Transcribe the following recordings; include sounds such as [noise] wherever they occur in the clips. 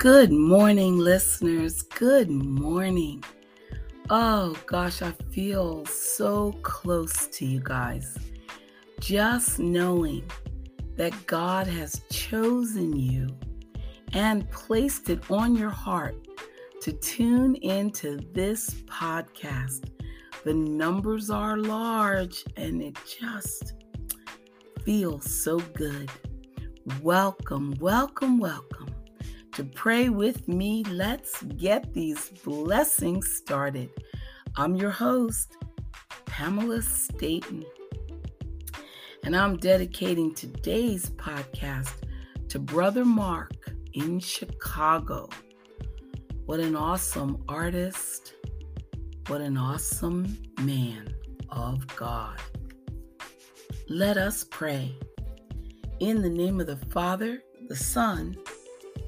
Good morning, listeners. Good morning. Oh gosh, I feel so close to you guys. Just knowing that God has chosen you and placed it on your heart to tune into this podcast. The numbers are large and it just feels so good. Welcome, welcome, welcome to pray with me. Let's get these blessings started. I'm your host, Pamela Staten, and I'm dedicating today's podcast to Brother Mark in Chicago. What an awesome artist! What an awesome man of God. Let us pray. In the name of the Father, the Son,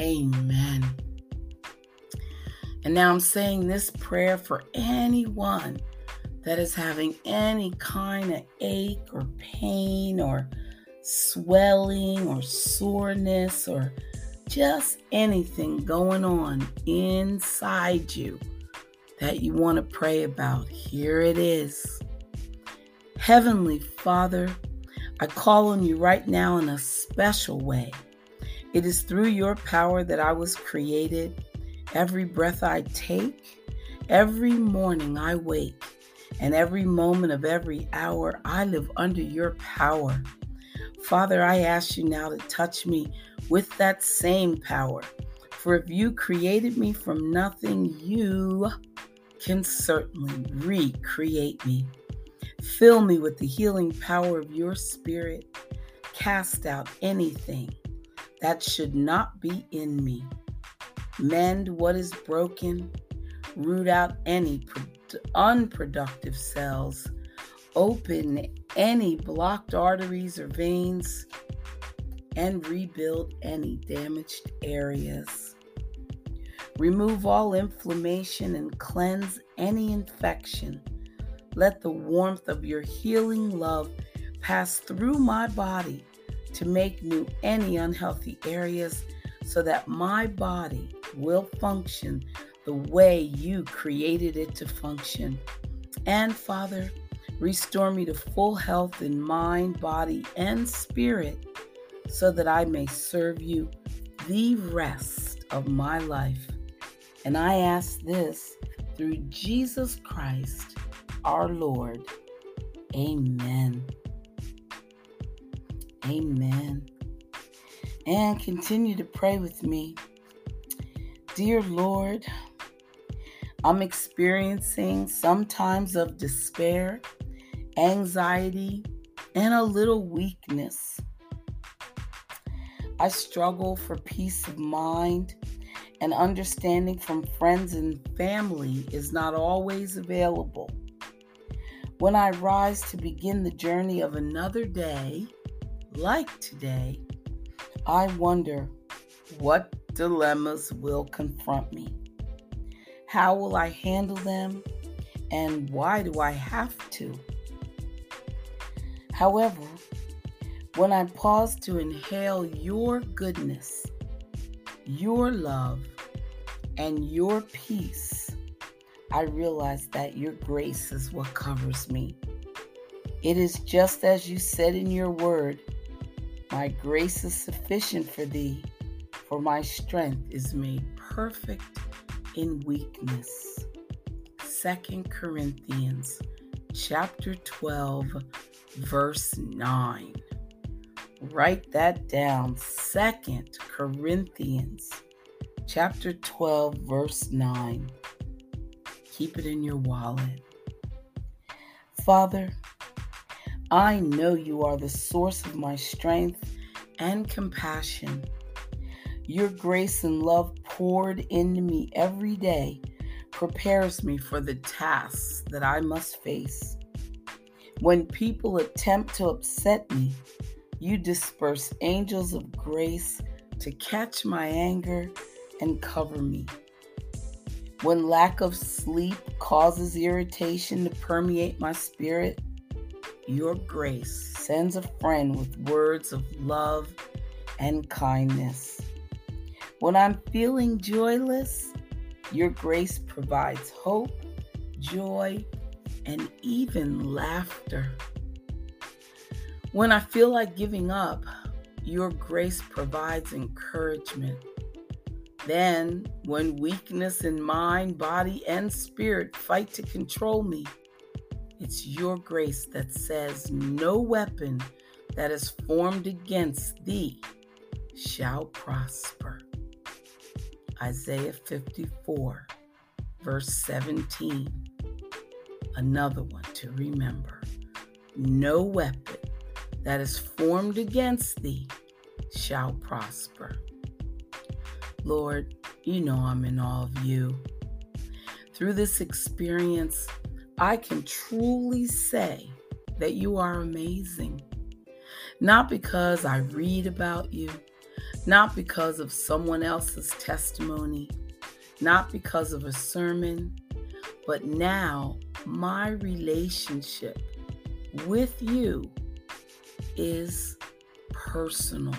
Amen. And now I'm saying this prayer for anyone that is having any kind of ache or pain or swelling or soreness or just anything going on inside you that you want to pray about. Here it is. Heavenly Father, I call on you right now in a special way. It is through your power that I was created. Every breath I take, every morning I wake, and every moment of every hour I live under your power. Father, I ask you now to touch me with that same power. For if you created me from nothing, you can certainly recreate me. Fill me with the healing power of your spirit. Cast out anything that should not be in me. Mend what is broken, root out any unproductive cells, open any blocked arteries or veins, and rebuild any damaged areas. Remove all inflammation and cleanse any infection. Let the warmth of your healing love pass through my body to make new any unhealthy areas so that my body will function the way you created it to function. And Father, restore me to full health in mind, body, and spirit so that I may serve you the rest of my life. And I ask this through Jesus Christ, our Lord. Amen. Amen. And continue to pray with me. Dear Lord, I'm experiencing some times of despair, anxiety, and a little weakness. I struggle for peace of mind, and understanding from friends and family is not always available. When I rise to begin the journey of another day, like today, I wonder what dilemmas will confront me. How will I handle them? And why do I have to? However, when I pause to inhale your goodness, your love, and your peace, I realize that your grace is what covers me. It is just as you said in your word my grace is sufficient for thee, for my strength is made perfect in weakness. Second Corinthians chapter 12 verse 9. Write that down. Second Corinthians chapter 12 verse 9. Keep it in your wallet. Father, I know you are the source of my strength and compassion. Your grace and love poured into me every day prepares me for the tasks that I must face. When people attempt to upset me, you disperse angels of grace to catch my anger and cover me. When lack of sleep causes irritation to permeate my spirit, your grace sends a friend with words of love and kindness. When I'm feeling joyless, your grace provides hope, joy, and even laughter. When I feel like giving up, your grace provides encouragement. Then, when weakness in mind, body, and spirit fight to control me, it's your grace that says, No weapon that is formed against thee shall prosper. Isaiah 54, verse 17. Another one to remember. No weapon that is formed against thee shall prosper. Lord, you know I'm in awe of you. Through this experience, I can truly say that you are amazing. Not because I read about you, not because of someone else's testimony, not because of a sermon, but now my relationship with you is personal.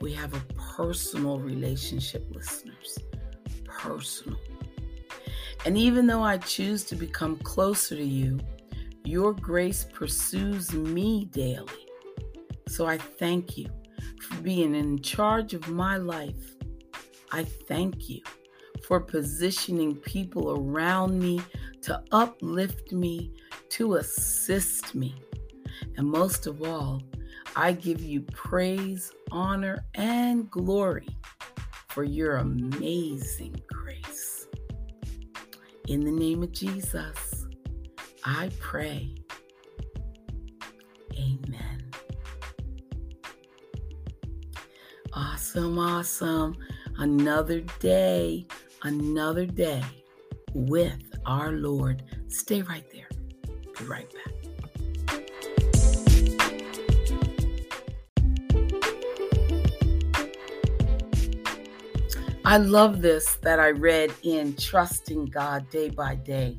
We have a personal relationship, listeners. Personal. And even though I choose to become closer to you, your grace pursues me daily. So I thank you for being in charge of my life. I thank you for positioning people around me to uplift me, to assist me. And most of all, I give you praise, honor, and glory for your amazing grace. In the name of Jesus, I pray. Amen. Awesome, awesome. Another day, another day with our Lord. Stay right there. Be right back. I love this that I read in Trusting God Day by Day.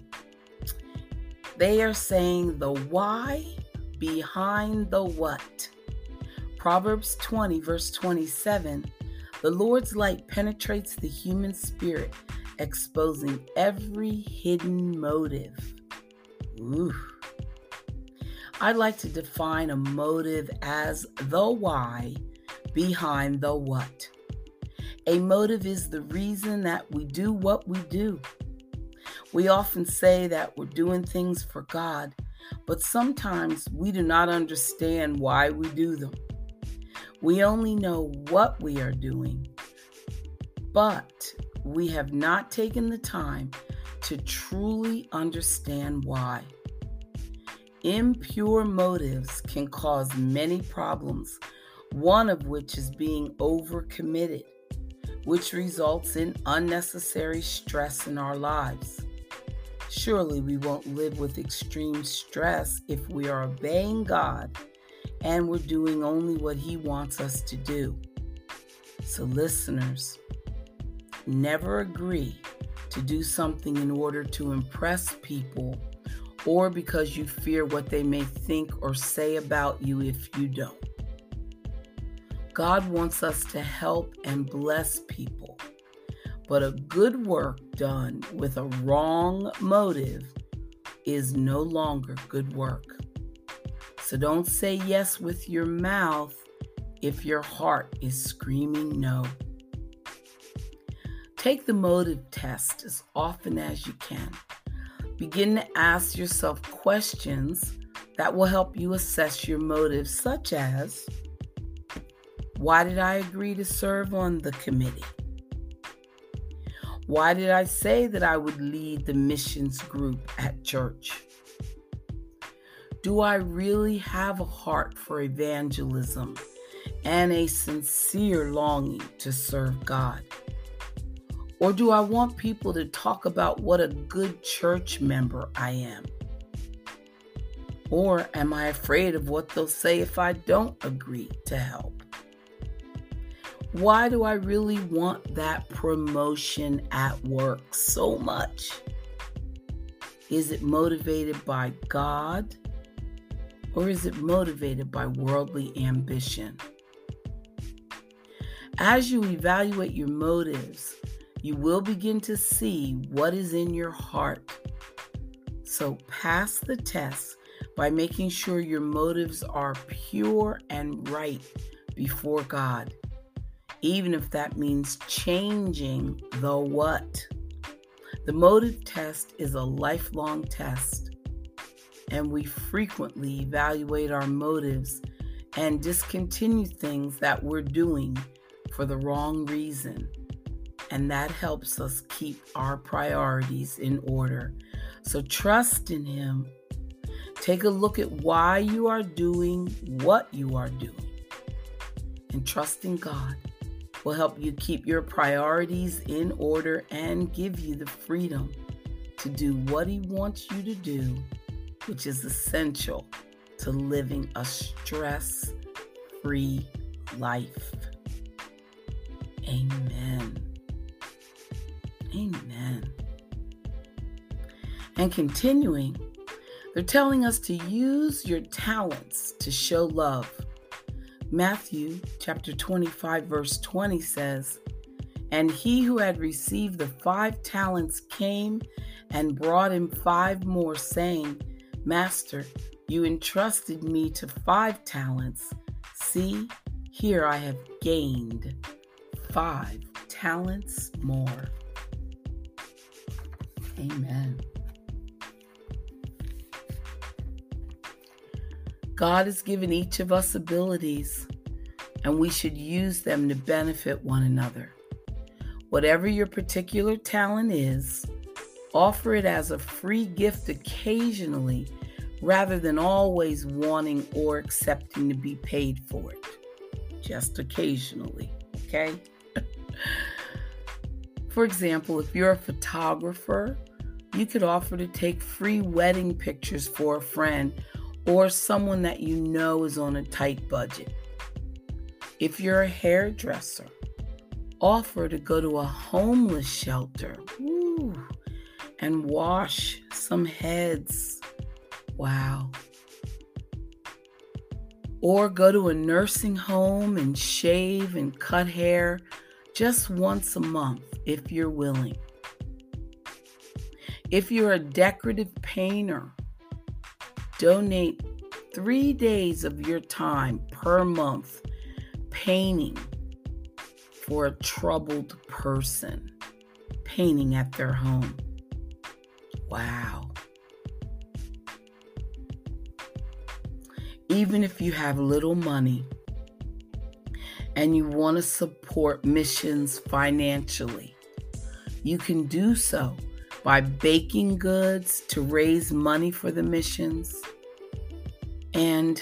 They are saying the why behind the what. Proverbs 20, verse 27 The Lord's light penetrates the human spirit, exposing every hidden motive. Ooh. I'd like to define a motive as the why behind the what. A motive is the reason that we do what we do. We often say that we're doing things for God, but sometimes we do not understand why we do them. We only know what we are doing, but we have not taken the time to truly understand why. Impure motives can cause many problems, one of which is being overcommitted which results in unnecessary stress in our lives. Surely we won't live with extreme stress if we are obeying God and we're doing only what He wants us to do. So, listeners, never agree to do something in order to impress people or because you fear what they may think or say about you if you don't. God wants us to help and bless people. But a good work done with a wrong motive is no longer good work. So don't say yes with your mouth if your heart is screaming no. Take the motive test as often as you can. Begin to ask yourself questions that will help you assess your motives, such as Why did I agree to serve on the committee? Why did I say that I would lead the missions group at church? Do I really have a heart for evangelism and a sincere longing to serve God? Or do I want people to talk about what a good church member I am? Or am I afraid of what they'll say if I don't agree to help? Why do I really want that promotion at work so much? Is it motivated by God or is it motivated by worldly ambition? As you evaluate your motives, you will begin to see what is in your heart. So pass the test by making sure your motives are pure and right before God, even if that means changing the what. The motive test is a lifelong test, and we frequently evaluate our motives and discontinue things that we're doing for the wrong reason and that helps us keep our priorities in order. So trust in Him. Take a look at why you are doing what you are doing. And trust in God will help you keep your priorities in order and give you the freedom to do what He wants you to do, which is essential to living a stress free life. Amen. Amen. And continuing, they're telling us to use your talents to show love. Matthew chapter 25, verse 20 says, And he who had received the five talents came and brought him five more, saying, Master, you entrusted me to five talents. See, here I have gained five talents more. Amen. God has given each of us abilities, and we should use them to benefit one another. Whatever your particular talent is, offer it as a free gift occasionally rather than always wanting or accepting to be paid for it. Just occasionally, okay? [laughs] for example, if you're a photographer, you could offer to take free wedding pictures for a friend or someone that you know is on a tight budget. If you're a hairdresser, offer to go to a homeless shelter woo, and wash some heads. Wow. Or go to a nursing home and shave and cut hair just once a month if you're willing. If you're a decorative painter, donate three days of your time per month painting for a troubled person, painting at their home. Wow. Even if you have little money and you want to support missions financially, you can do so by baking goods to raise money for the missions. And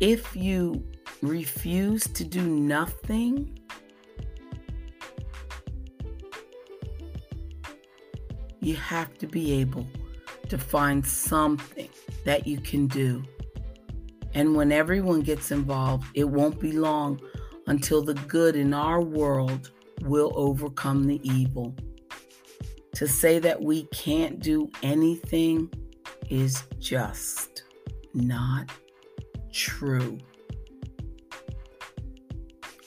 if you refuse to do nothing, you have to be able to find something that you can do. And when everyone gets involved, it won't be long until the good in our world will overcome the evil. To say that we can't do anything is just not true.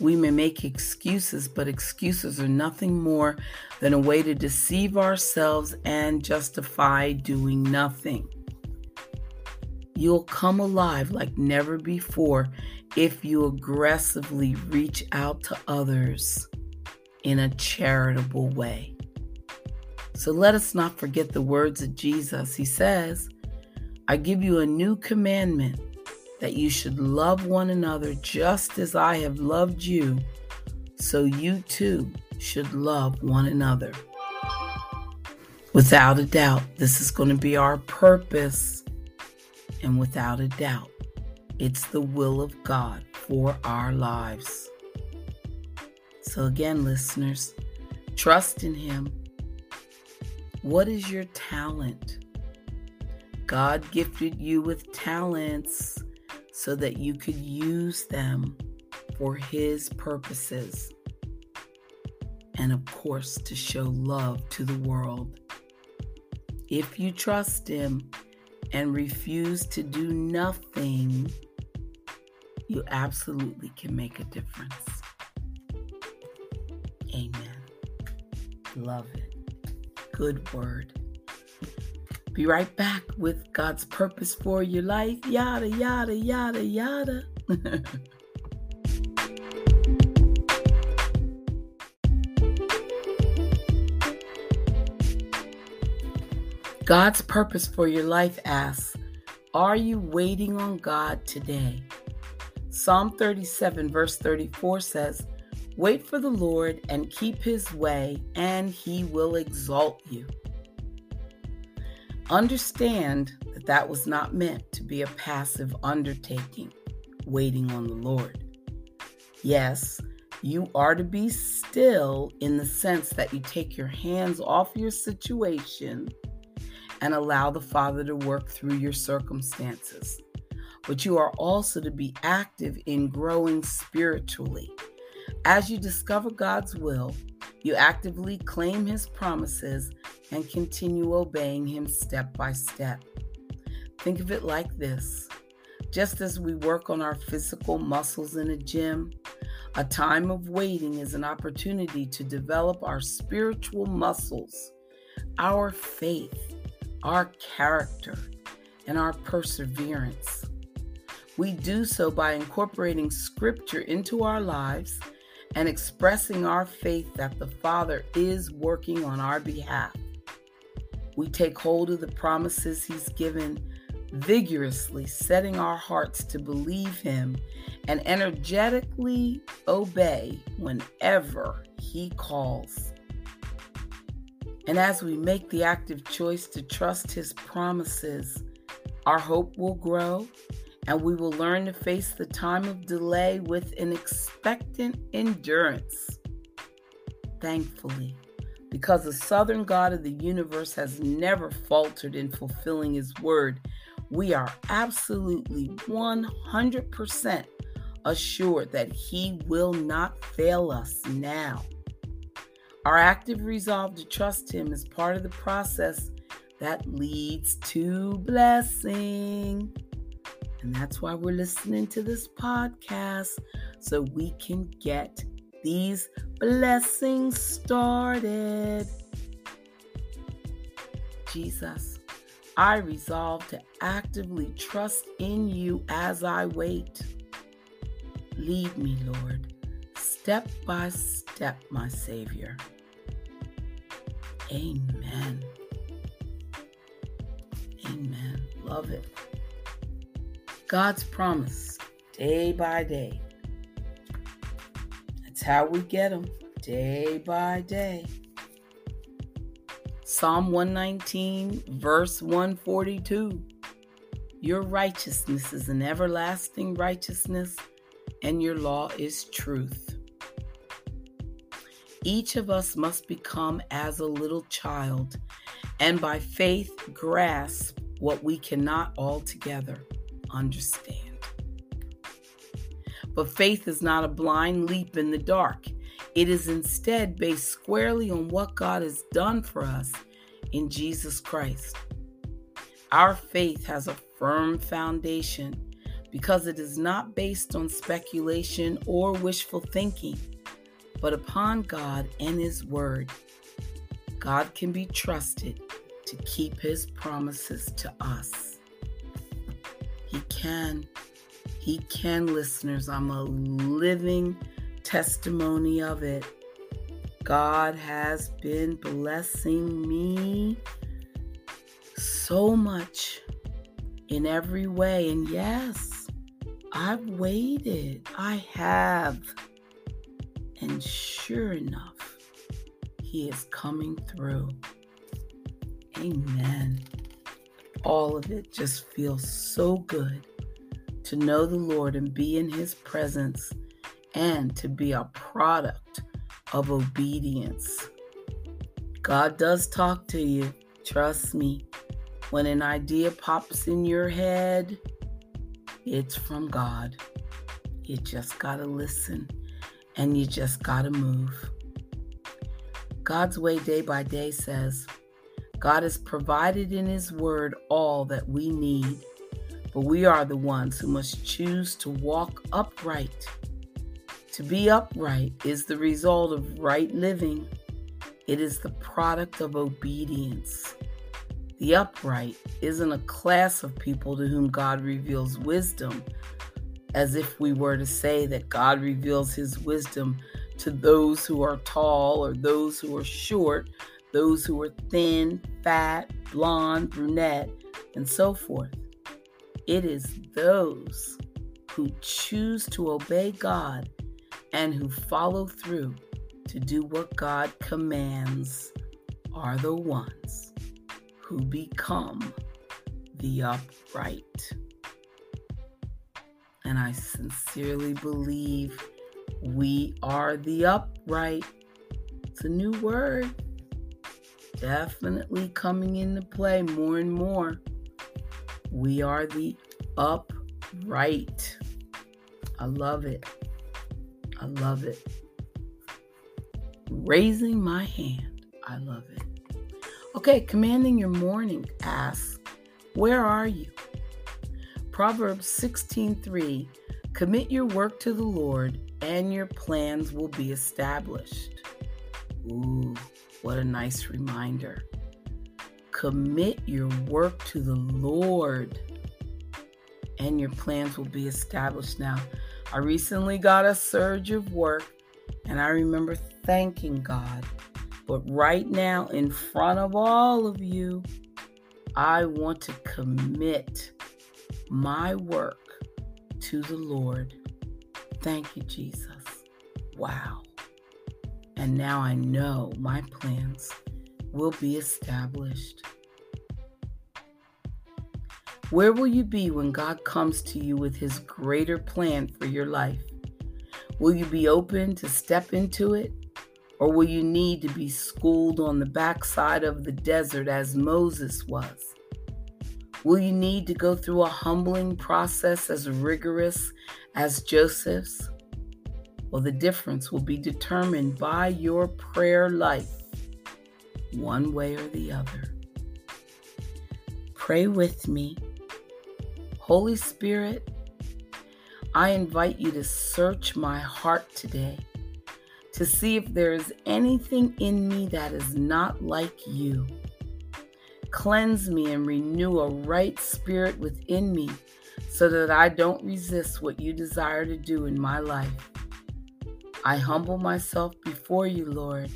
We may make excuses, but excuses are nothing more than a way to deceive ourselves and justify doing nothing. You'll come alive like never before if you aggressively reach out to others in a charitable way. So let us not forget the words of Jesus. He says, I give you a new commandment that you should love one another just as I have loved you, so you too should love one another. Without a doubt, this is going to be our purpose. And without a doubt, it's the will of God for our lives. So, again, listeners, trust in Him. What is your talent? God gifted you with talents so that you could use them for His purposes. And of course, to show love to the world. If you trust Him and refuse to do nothing, you absolutely can make a difference. Amen. Love it. Good word. Be right back with God's purpose for your life. Yada, yada, yada, yada. [laughs] God's purpose for your life asks Are you waiting on God today? Psalm 37, verse 34 says, Wait for the Lord and keep his way, and he will exalt you. Understand that that was not meant to be a passive undertaking, waiting on the Lord. Yes, you are to be still in the sense that you take your hands off your situation and allow the Father to work through your circumstances. But you are also to be active in growing spiritually. As you discover God's will, you actively claim His promises and continue obeying Him step by step. Think of it like this just as we work on our physical muscles in a gym, a time of waiting is an opportunity to develop our spiritual muscles, our faith, our character, and our perseverance. We do so by incorporating scripture into our lives and expressing our faith that the Father is working on our behalf. We take hold of the promises He's given vigorously, setting our hearts to believe Him and energetically obey whenever He calls. And as we make the active choice to trust His promises, our hope will grow and we will learn to face the time of delay with an expectant endurance. Thankfully, because the southern God of the universe has never faltered in fulfilling his word, we are absolutely 100% assured that he will not fail us now. Our active resolve to trust him is part of the process that leads to blessing. And that's why we're listening to this podcast so we can get these blessings started. Jesus, I resolve to actively trust in you as I wait. Lead me, Lord, step by step, my Savior. Amen. Amen. Love it. God's promise day by day. That's how we get them day by day. Psalm 119, verse 142. Your righteousness is an everlasting righteousness, and your law is truth. Each of us must become as a little child and by faith grasp what we cannot altogether understand. But faith is not a blind leap in the dark. It is instead based squarely on what God has done for us in Jesus Christ. Our faith has a firm foundation because it is not based on speculation or wishful thinking, but upon God and His Word. God can be trusted to keep His promises to us. Can. He can, listeners. I'm a living testimony of it. God has been blessing me so much in every way. And yes, I've waited. I have. And sure enough, He is coming through. Amen. All of it just feels so good to know the Lord and be in His presence and to be a product of obedience. God does talk to you, trust me. When an idea pops in your head, it's from God. You just got to listen and you just got to move. God's way day by day says, God has provided in His Word all that we need, but we are the ones who must choose to walk upright. To be upright is the result of right living, it is the product of obedience. The upright isn't a class of people to whom God reveals wisdom, as if we were to say that God reveals his wisdom to those who are tall or those who are short, those who are thin, fat, blonde, brunette, and so forth. It is those who choose to obey God and who follow through to do what God commands are the ones who become the upright. And I sincerely believe we are the upright. It's a new word. Definitely coming into play more and more. We are the upright. I love it. I love it. Raising my hand. I love it. Okay, commanding your morning asks, Where are you? Proverbs 16:3 Commit your work to the Lord, and your plans will be established. Ooh, what a nice reminder. Commit your work to the Lord, and your plans will be established. Now, I recently got a surge of work, and I remember thanking God but right now, in front of all of you, I want to commit my work to the Lord. Thank you, Jesus. Wow. And now I know my plans will be established. Where will you be when God comes to you with his greater plan for your life? Will you be open to step into it? Or will you need to be schooled on the backside of the desert as Moses was? Will you need to go through a humbling process as rigorous as Joseph's? Well, the difference will be determined by your prayer life, one way or the other. Pray with me. Holy Spirit, I invite you to search my heart today to see if there is anything in me that is not like you. Cleanse me and renew a right spirit within me so that I don't resist what you desire to do in my life. I humble myself before you, Lord.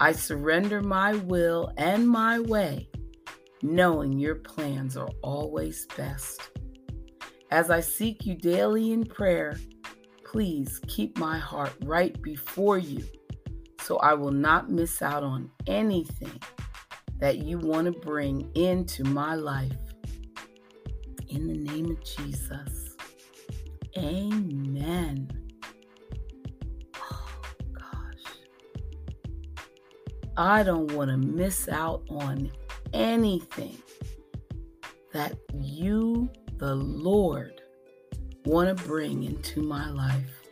I surrender my will and my way, knowing your plans are always best. As I seek you daily in prayer, please keep my heart right before you so I will not miss out on anything that you want to bring into my life. In the name of Jesus. Amen. Oh, gosh. I don't want to miss out on anything that you, the Lord, want to bring into my life.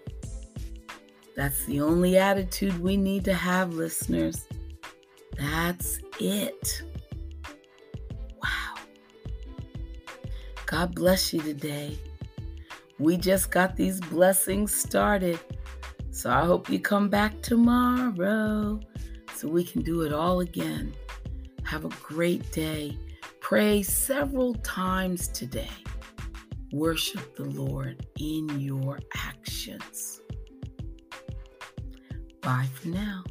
That's the only attitude we need to have, listeners. That's it. Wow. God bless you today. We just got these blessings started. So I hope you come back tomorrow so we can do it all again. Have a great day. Pray several times today. Worship the Lord in your actions. Bye for now.